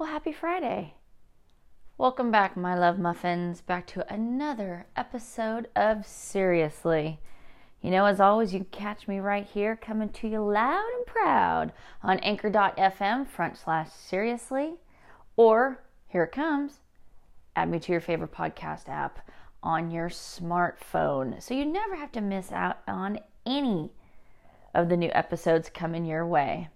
Well, happy Friday. Welcome back, my love muffins, back to another episode of Seriously. You know, as always, you can catch me right here coming to you loud and proud on anchor.fm front slash seriously, or here it comes, add me to your favorite podcast app on your smartphone so you never have to miss out on any of the new episodes coming your way.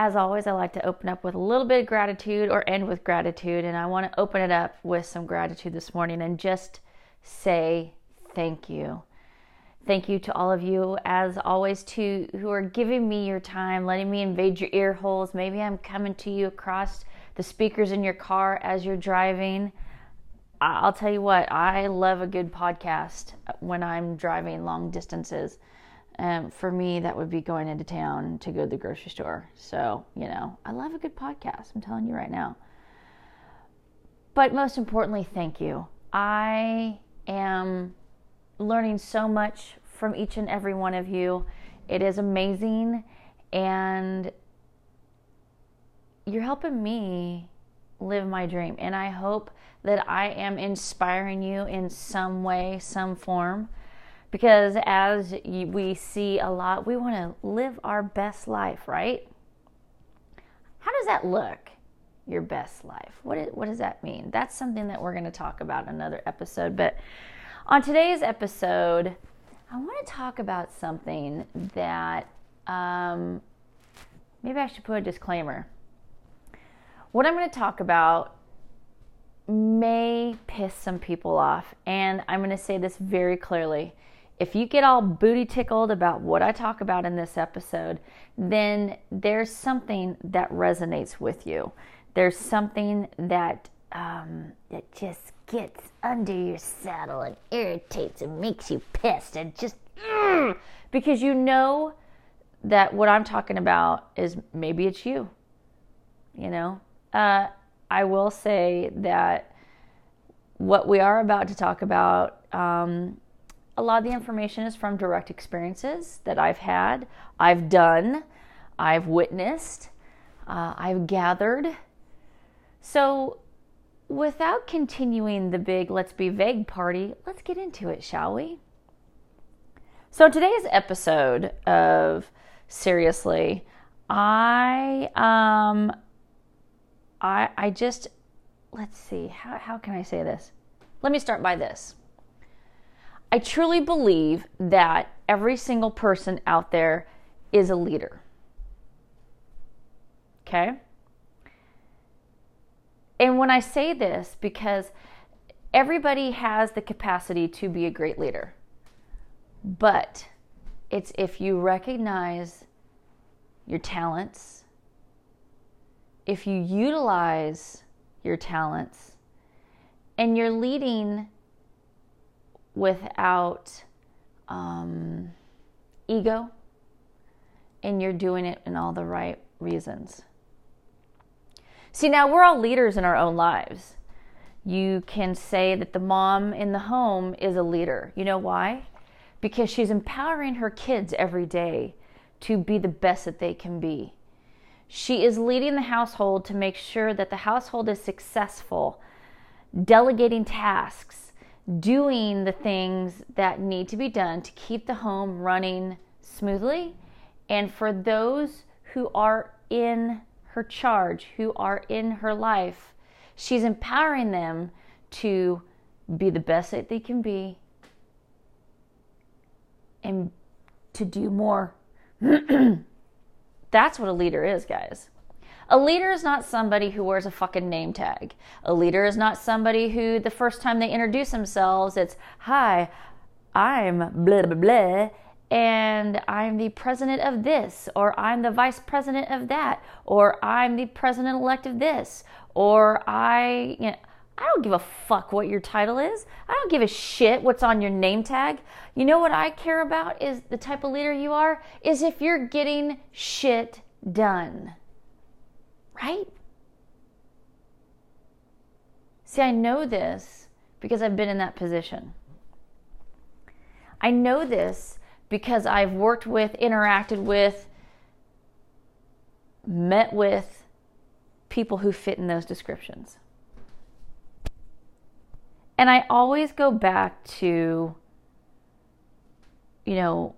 As always, I like to open up with a little bit of gratitude or end with gratitude. And I want to open it up with some gratitude this morning and just say thank you. Thank you to all of you, as always, to who are giving me your time, letting me invade your ear holes. Maybe I'm coming to you across the speakers in your car as you're driving. I'll tell you what, I love a good podcast when I'm driving long distances. Um, for me, that would be going into town to go to the grocery store. So, you know, I love a good podcast. I'm telling you right now. But most importantly, thank you. I am learning so much from each and every one of you. It is amazing. And you're helping me live my dream. And I hope that I am inspiring you in some way, some form because as we see a lot, we want to live our best life, right? How does that look? Your best life. What, is, what does that mean? That's something that we're going to talk about in another episode. But on today's episode, I want to talk about something that um, maybe I should put a disclaimer. What I'm going to talk about may piss some people off, and I'm going to say this very clearly if you get all booty tickled about what I talk about in this episode, then there's something that resonates with you. There's something that um, that just gets under your saddle and irritates and makes you pissed and just because you know that what I'm talking about is maybe it's you. You know, uh, I will say that what we are about to talk about. Um, a lot of the information is from direct experiences that I've had, I've done, I've witnessed, uh, I've gathered. So, without continuing the big let's be vague party, let's get into it, shall we? So, today's episode of Seriously, I, um, I, I just, let's see, how, how can I say this? Let me start by this. I truly believe that every single person out there is a leader. Okay? And when I say this, because everybody has the capacity to be a great leader, but it's if you recognize your talents, if you utilize your talents, and you're leading without um, ego and you're doing it in all the right reasons. See, now we're all leaders in our own lives. You can say that the mom in the home is a leader. You know why? Because she's empowering her kids every day to be the best that they can be. She is leading the household to make sure that the household is successful, delegating tasks, doing the things that need to be done to keep the home running smoothly. And for those who are in her charge, who are in her life, she's empowering them to be the best that they can be and to do more. That's what a leader is, guys. A leader is not somebody who wears a fucking name tag. A leader is not somebody who, the first time they introduce themselves, it's, Hi, I'm blah, blah, blah, and I'm the president of this, or I'm the vice president of that, or I'm the president elect of this, or I, you know, I don't give a fuck what your title is. I don't give a shit what's on your name tag. You know what I care about is the type of leader you are, is if you're getting shit done right? See, I know this because I've been in that position. I know this because I've worked with, interacted with, met with people who fit in those descriptions. And I always go back to, you know,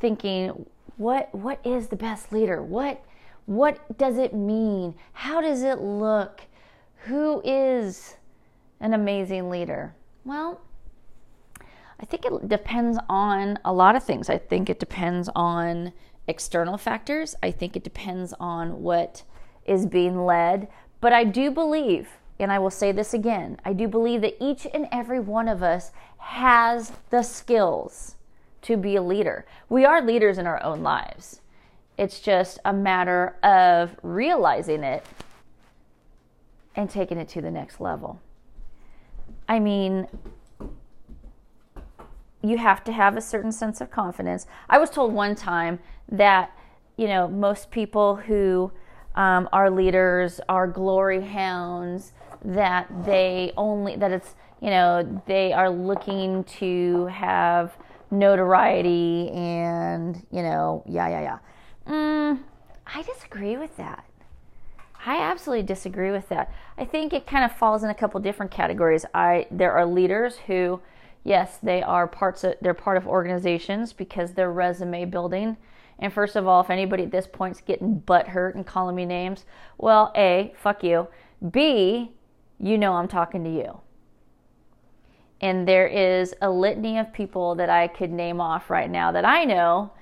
thinking, what what is the best leader? What what does it mean? How does it look? Who is an amazing leader? Well, I think it depends on a lot of things. I think it depends on external factors. I think it depends on what is being led. But I do believe, and I will say this again, I do believe that each and every one of us has the skills to be a leader. We are leaders in our own lives. It's just a matter of realizing it and taking it to the next level. I mean, you have to have a certain sense of confidence. I was told one time that, you know, most people who um, are leaders are glory hounds, that they only, that it's, you know, they are looking to have notoriety and, you know, yeah, yeah, yeah. Mm, I disagree with that. I absolutely disagree with that. I think it kind of falls in a couple different categories. I there are leaders who, yes, they are parts of they're part of organizations because they're resume building. And first of all, if anybody at this point's getting butt hurt and calling me names, well, A, fuck you. B, you know I'm talking to you. And there is a litany of people that I could name off right now that I know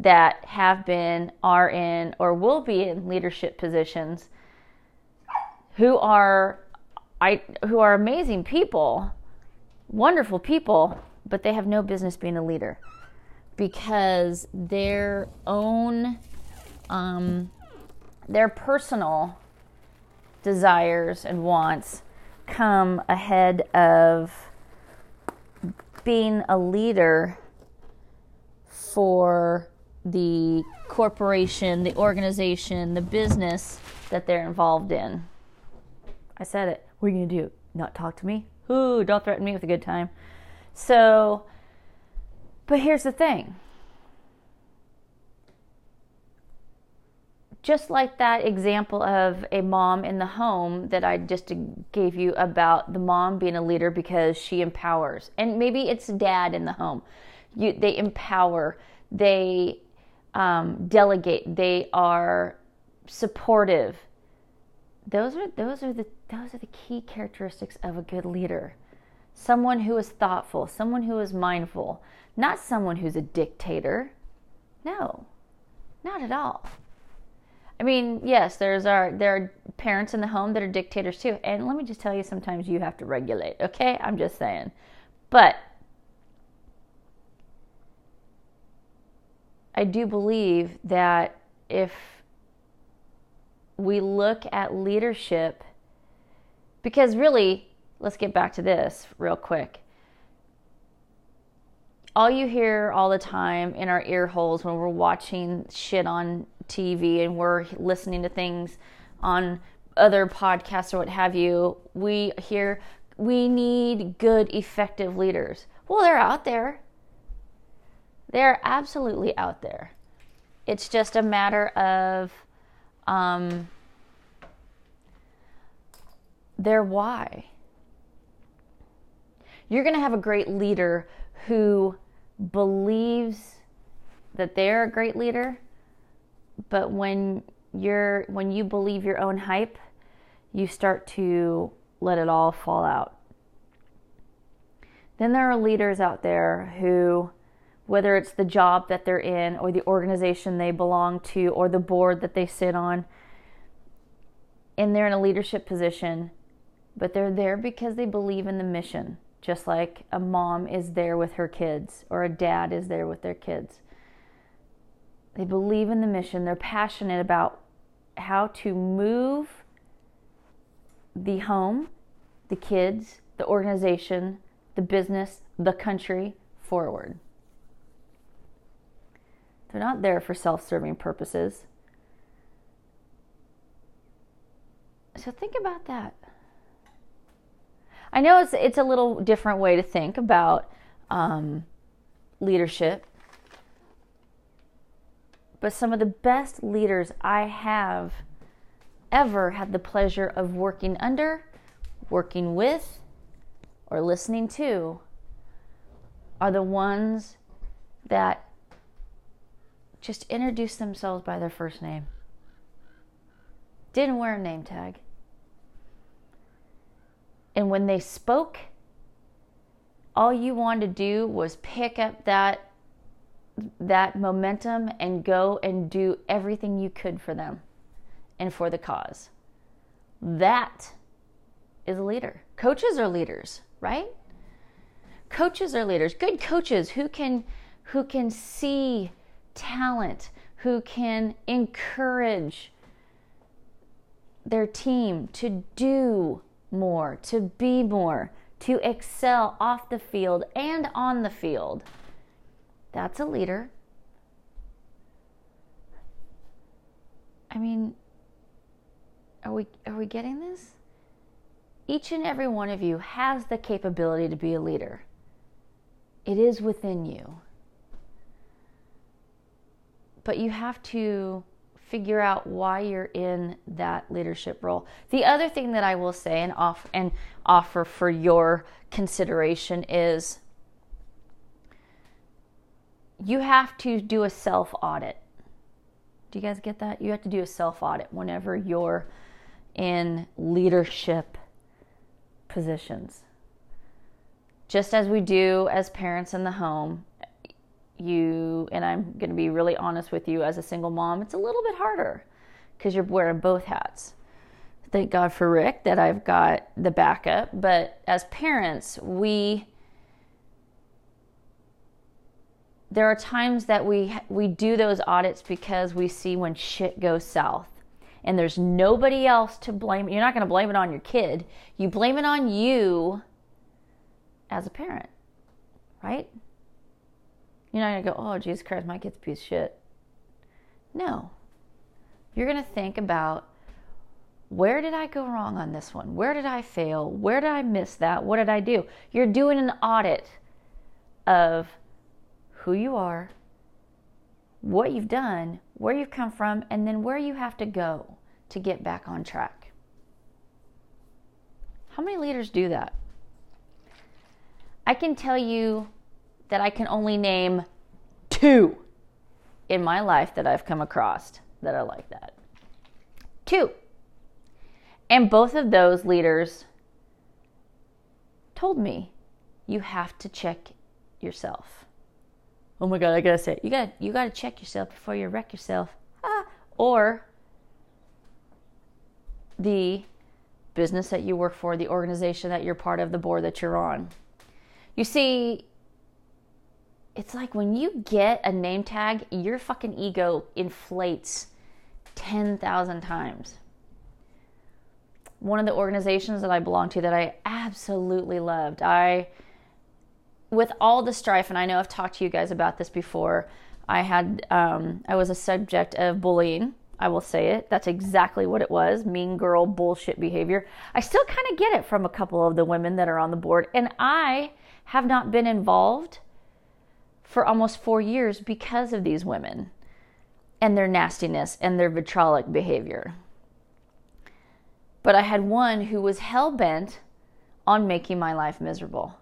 that have been, are in, or will be in leadership positions who are I who are amazing people, wonderful people, but they have no business being a leader because their own um, their personal desires and wants come ahead of being a leader for the corporation, the organization, the business that they're involved in. I said it. What are you going to do? Not talk to me? Ooh, don't threaten me with a good time. So, but here's the thing. Just like that example of a mom in the home that I just gave you about the mom being a leader because she empowers. And maybe it's dad in the home. You, they empower, they um, delegate, they are supportive. Those are those are the those are the key characteristics of a good leader. Someone who is thoughtful, someone who is mindful, not someone who's a dictator. No, not at all. I mean, yes, there's our there are parents in the home that are dictators too. And let me just tell you, sometimes you have to regulate. Okay, I'm just saying. But I do believe that if we look at leadership because really, let's get back to this real quick. All you hear all the time in our ear holes when we're watching shit on TV and we're listening to things on other podcasts or what have you, we hear we need good, effective leaders. Well, they're out there. They're absolutely out there. It's just a matter of um, their why. You're going to have a great leader who believes that they're a great leader, but when you're when you believe your own hype, you start to let it all fall out. Then there are leaders out there who whether it's the job that they're in or the organization they belong to or the board that they sit on and they're in a leadership position but they're there because they believe in the mission, just like a mom is there with her kids or a dad is there with their kids. They believe in the mission, they're passionate about how to move the home, the kids, the organization, the business, the country forward. They're not there for self serving purposes. So think about that. I know it's it's a little different way to think about um, leadership, but some of the best leaders I have ever had the pleasure of working under, working with, or listening to are the ones that just introduce themselves by their first name. Didn't wear a name tag. And when they spoke, all you wanted to do was pick up that that momentum and go and do everything you could for them and for the cause. That is a leader. Coaches are leaders, right? Coaches are leaders. Good coaches who can who can see talent, who can encourage their team to do more, to be more, to excel off the field and on the field. That's a leader. I mean, are we are we getting this? Each and every one of you has the capability to be a leader. It is within you. But you have to figure out why you're in that leadership role. The other thing that I will say and offer and offer for your consideration is you have to do a self audit. Do you guys get that? You have to do a self audit whenever you're in leadership positions. Just as we do as parents in the home, you, and I'm going to be really honest with you as a single mom, it's a little bit harder because you're wearing both hats. Thank God for Rick that I've got the backup. But as parents, we, there are times that we we do those audits because we see when shit goes south and there's nobody else to blame you're not going to blame it on your kid you blame it on you as a parent right you're not to go, oh, Jesus Christ, my kid's a piece of shit. No. You're to think about where did I go wrong on this one? Where did I fail? Where did I miss that? What did I do? You're doing an audit of who you are, what you've done, where you've come from, and then where you have to go to get back on track. How many leaders do that? I can tell you that I can only name two in my life that I've come across that are like that. Two. And both of those leaders told me, you have to check yourself. Oh my God, I gotta say it. You gotta you gotta check yourself before you wreck yourself. Ah. Or the business that you work for, the organization that you're part of, the board that you're on. You see, it's like when you get a name tag, your fucking ego inflates 10,000 times. One of the organizations that I belong to that I absolutely loved, I, with all the strife, and I know I've talked to you guys about this before, I had, um, I was a subject of bullying. I will say it. That's exactly what it was mean girl bullshit behavior. I still kind of get it from a couple of the women that are on the board, and I have not been involved for almost four years because of these women and their nastiness and their vitriolic behavior. But I had one who was hell bent on making my life miserable.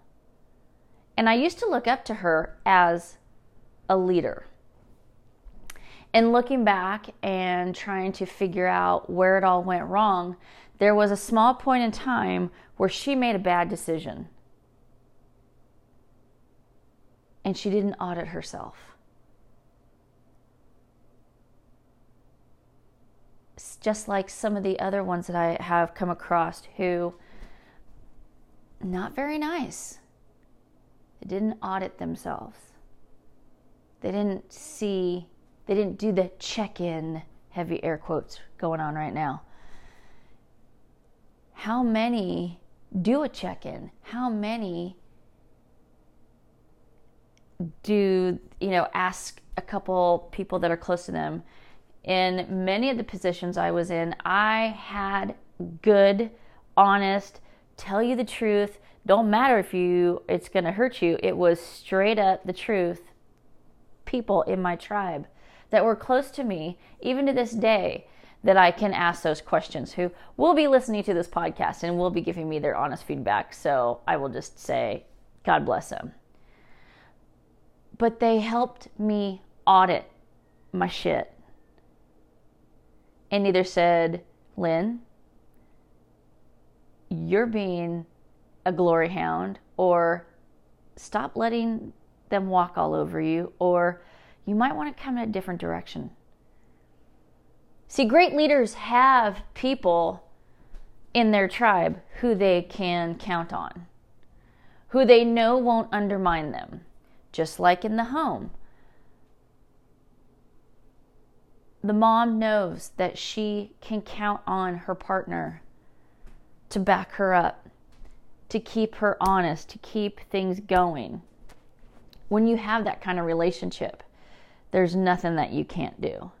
And I used to look up to her as a leader. And looking back and trying to figure out where it all went wrong, there was a small point in time where she made a bad decision and she didn't audit herself. It's just like some of the other ones that I have come across who not very nice. They didn't audit themselves. They didn't see, they didn't do the check in, heavy air quotes going on right now. How many do a check in? How many do you know ask a couple people that are close to them in many of the positions i was in i had good honest tell you the truth don't matter if you it's going to hurt you it was straight up the truth people in my tribe that were close to me even to this day that I can ask those questions who will be listening to this podcast and will be giving me their honest feedback. So I will just say, God bless them. But they helped me audit my shit and either said, Lynn, you're being a glory hound, or stop letting them walk all over you, or you might want to come in a different direction. See, great leaders have people in their tribe who they can count on, who they know won't undermine them, just like in the home. The mom knows that she can count on her partner to back her up, to keep her honest, to keep things going. When you have that kind of relationship, there's nothing that you can't do.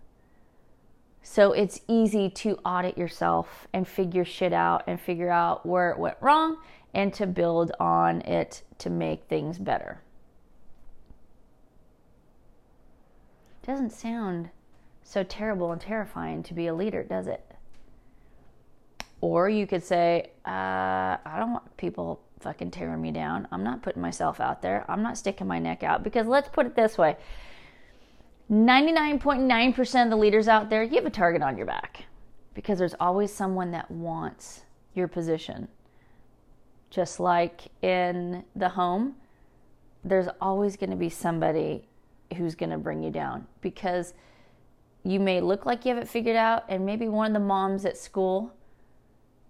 So it's easy to audit yourself and figure shit out and figure out where it went wrong and to build on it to make things better. Doesn't sound so terrible and terrifying to be a leader, does it? Or you could say, uh, I don't want people fucking tearing me down. I'm not putting myself out there. I'm not sticking my neck out. Because let's put it this way 99.9% of the leaders out there, you have a target on your back because there's always someone that wants your position. Just like in the home, there's always going to be somebody who's going to bring you down. Because you may look like you have it figured out, and maybe one of the moms at school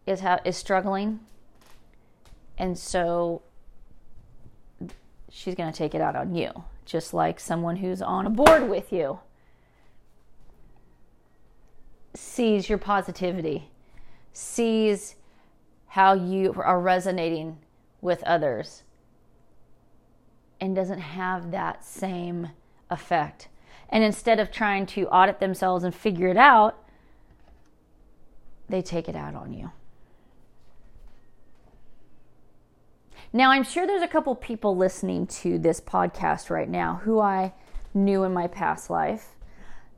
is ha- is struggling, and so she's going to take it out on you just like someone who's on a board with you sees your positivity, sees how you are resonating with others, and doesn't have that same effect. And instead of trying to audit themselves and figure it out, they take it out on you. Now, I'm sure there's a couple people listening to this podcast right now who I knew in my past life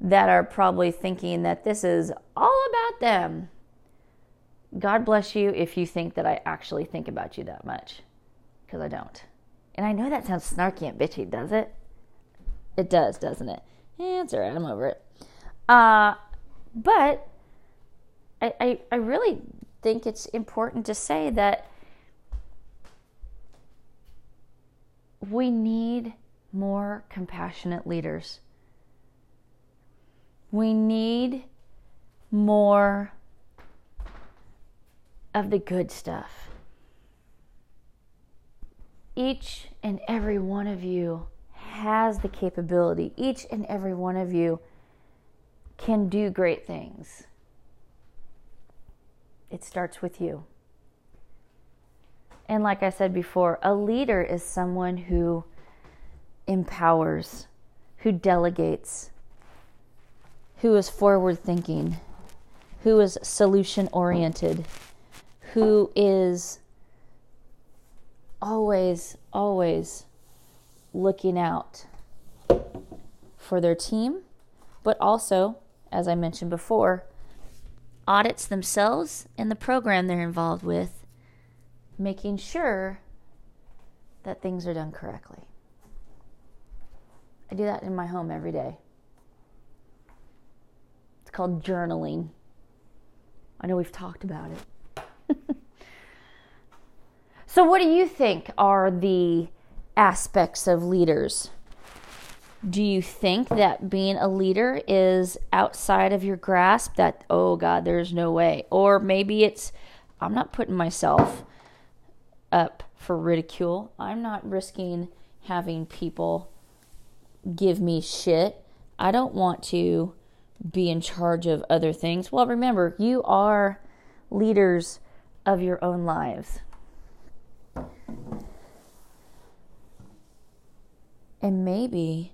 that are probably thinking that this is all about them. God bless you if you think that I actually think about you that much, because I don't. And I know that sounds snarky and bitchy, does it? It does, doesn't it? Yeah, it's all right. I'm over it. Uh, but I, I, I really think it's important to say that we need more compassionate leaders. We need more of the good stuff. Each and every one of you has the capability, each and every one of you can do great things. It starts with you. And like I said before, a leader is someone who empowers, who delegates, who is forward thinking, who is solution oriented, who is always, always looking out for their team, but also, as I mentioned before, audits themselves and the program they're involved with making sure that things are done correctly. I do that in my home every day. It's called journaling. I know we've talked about it. so, what do you think are the aspects of leaders? Do you think that being a leader is outside of your grasp? That, oh God, there's no way. Or maybe it's, I'm not putting myself up for ridicule. I'm not risking having people give me shit. I don't want to be in charge of other things. Well, remember, you are leaders of your own lives. And maybe,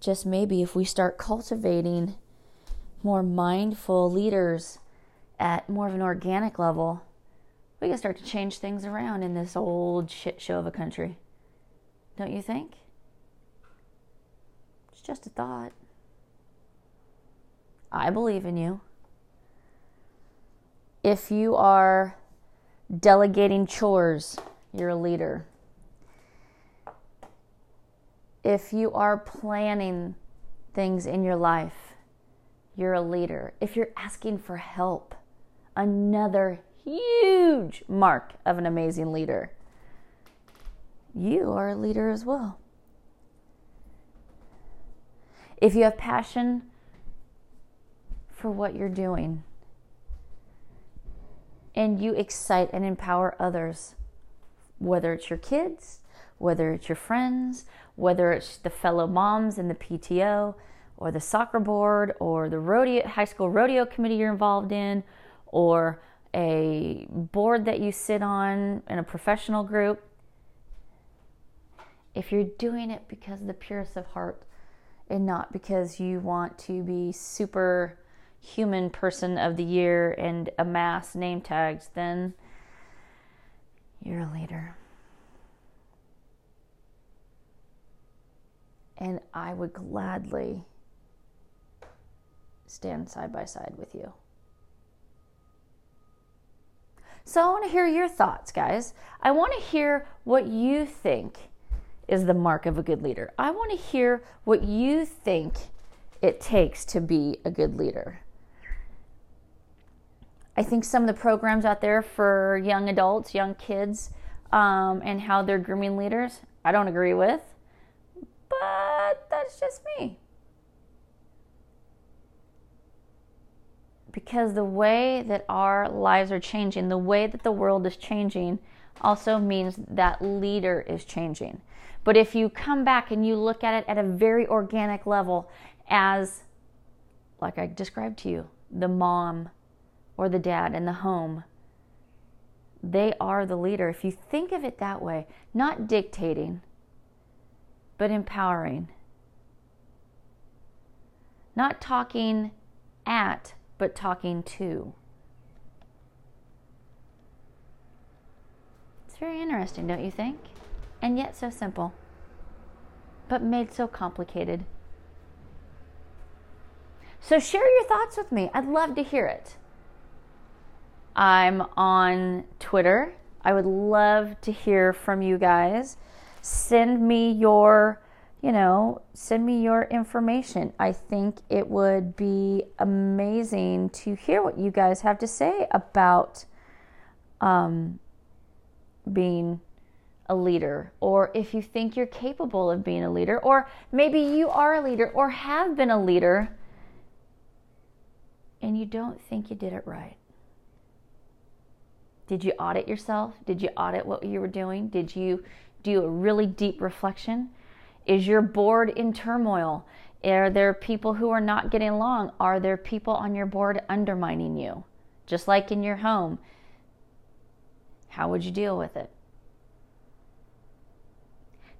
just maybe, if we start cultivating more mindful leaders at more of an organic level, we can start to change things around in this old shit show of a country. Don't you think? It's just a thought. I believe in you. If you are delegating chores, you're a leader. If you are planning things in your life, you're a leader. If you're asking for help, another huge mark of an amazing leader. You are a leader as well. If you have passion for what you're doing and you excite and empower others, whether it's your kids, whether it's your friends, whether it's the fellow moms in the PTO or the soccer board or the rodeo high school rodeo committee you're involved in or a board that you sit on in a professional group if you're doing it because of the purest of heart and not because you want to be super human person of the year and amass name tags, then you're a leader. And I would gladly stand side by side with you. So I want to hear your thoughts, guys. I want to hear what you think is the mark of a good leader. I want to hear what you think it takes to be a good leader. I think some of the programs out there for young adults, young kids, um, and how they're grooming leaders, I don't agree with, that's just me. Because the way that our lives are changing, the way that the world is changing, also means that leader is changing. But if you come back and you look at it at a very organic level as, like I described to you, the mom or the dad in the home, they are the leader. If you think of it that way, not dictating, but empowering. Not talking at, but talking to. It's very interesting, don't you think? and yet so simple, but made so complicated. So share your thoughts with me. I'd love to hear it. I'm on Twitter. I would love to hear from you guys. Send me your, you know, send me your information. I think it would be amazing to hear what you guys have to say about um, being a leader, or if you think you're capable of being a leader, or maybe you are a leader or have been a leader and you don't think you did it right. Did you audit yourself? Did you audit what you were doing? Did you do a really deep reflection? Is your board in turmoil? Are there people who are not getting along? Are there people on your board undermining you? Just like in your home. How would you deal with it?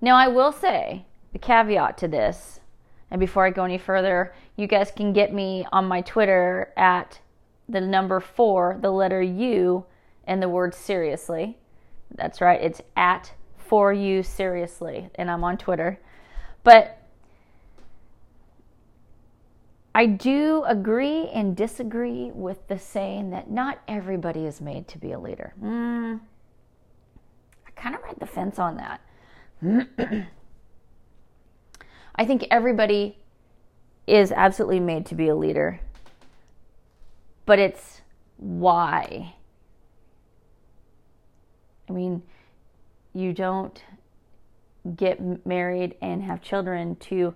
Now, I will say the caveat to this, and before I go any further, you guys can get me on my Twitter at the number four, the letter U, and the word seriously. That's right, it's at for you seriously, and I'm on Twitter. But I do agree and disagree with the saying that not everybody is made to be a leader. Mm, I kind of ride the fence on that. I think everybody is absolutely made to be a leader, but it's why. I mean, you don't get married and have children to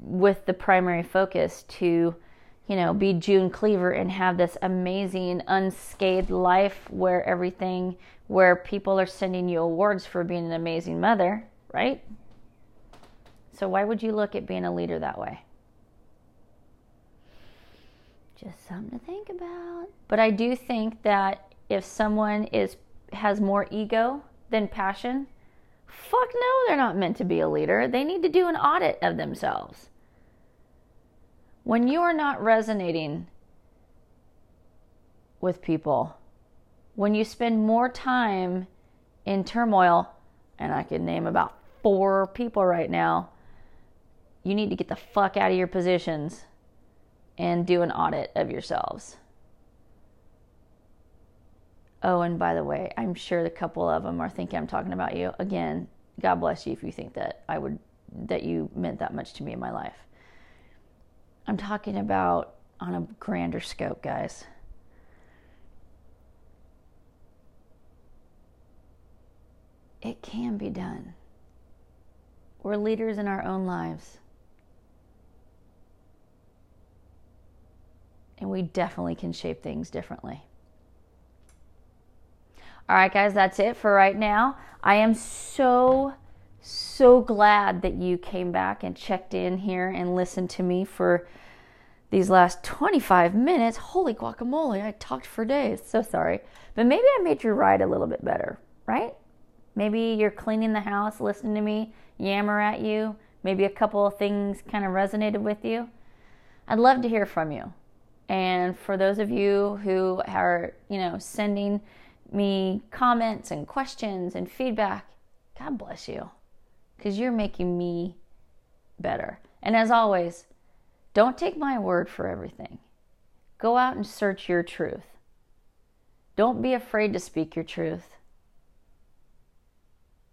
with the primary focus to you know be June Cleaver and have this amazing unscathed life where everything where people are sending you awards for being an amazing mother, right? So why would you look at being a leader that way? Just something to think about. But I do think that if someone is has more ego than passion, fuck no, they're not meant to be a leader. They need to do an audit of themselves. When you are not resonating with people, when you spend more time in turmoil, and I can name about four people right now, you need to get the fuck out of your positions and do an audit of yourselves. Oh, and by the way, I'm sure a couple of them are thinking I'm talking about you. Again, God bless you if you think that I would that you meant that much to me in my life. I'm talking about on a grander scope, guys. It can be done. We're leaders in our own lives. And we definitely can shape things differently. All right, guys, that's it for right now. I am so, so glad that you came back and checked in here and listened to me for these last 25 minutes. Holy guacamole, I talked for days. So sorry. But maybe I made your ride a little bit better, right? Maybe you're cleaning the house, listening to me yammer at you. Maybe a couple of things kind of resonated with you. I'd love to hear from you. And for those of you who are, you know, sending me comments and questions and feedback, God bless you because you're making me better. And as always, don't take my word for everything. Go out and search your truth. Don't be afraid to speak your truth.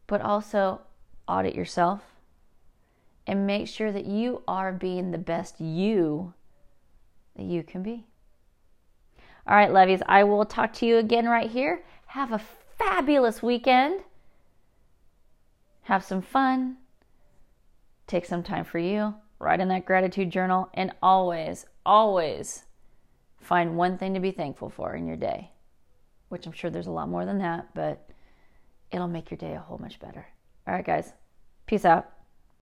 But also audit yourself and make sure that you are being the best you that you can be. All right, Levies, I will talk to you again right here. Have a fabulous weekend. Have some fun. Take some time for you. Write in that gratitude journal. And always, always find one thing to be thankful for in your day, which I'm sure there's a lot more than that, but it'll make your day a whole much better. All right, guys. Peace out.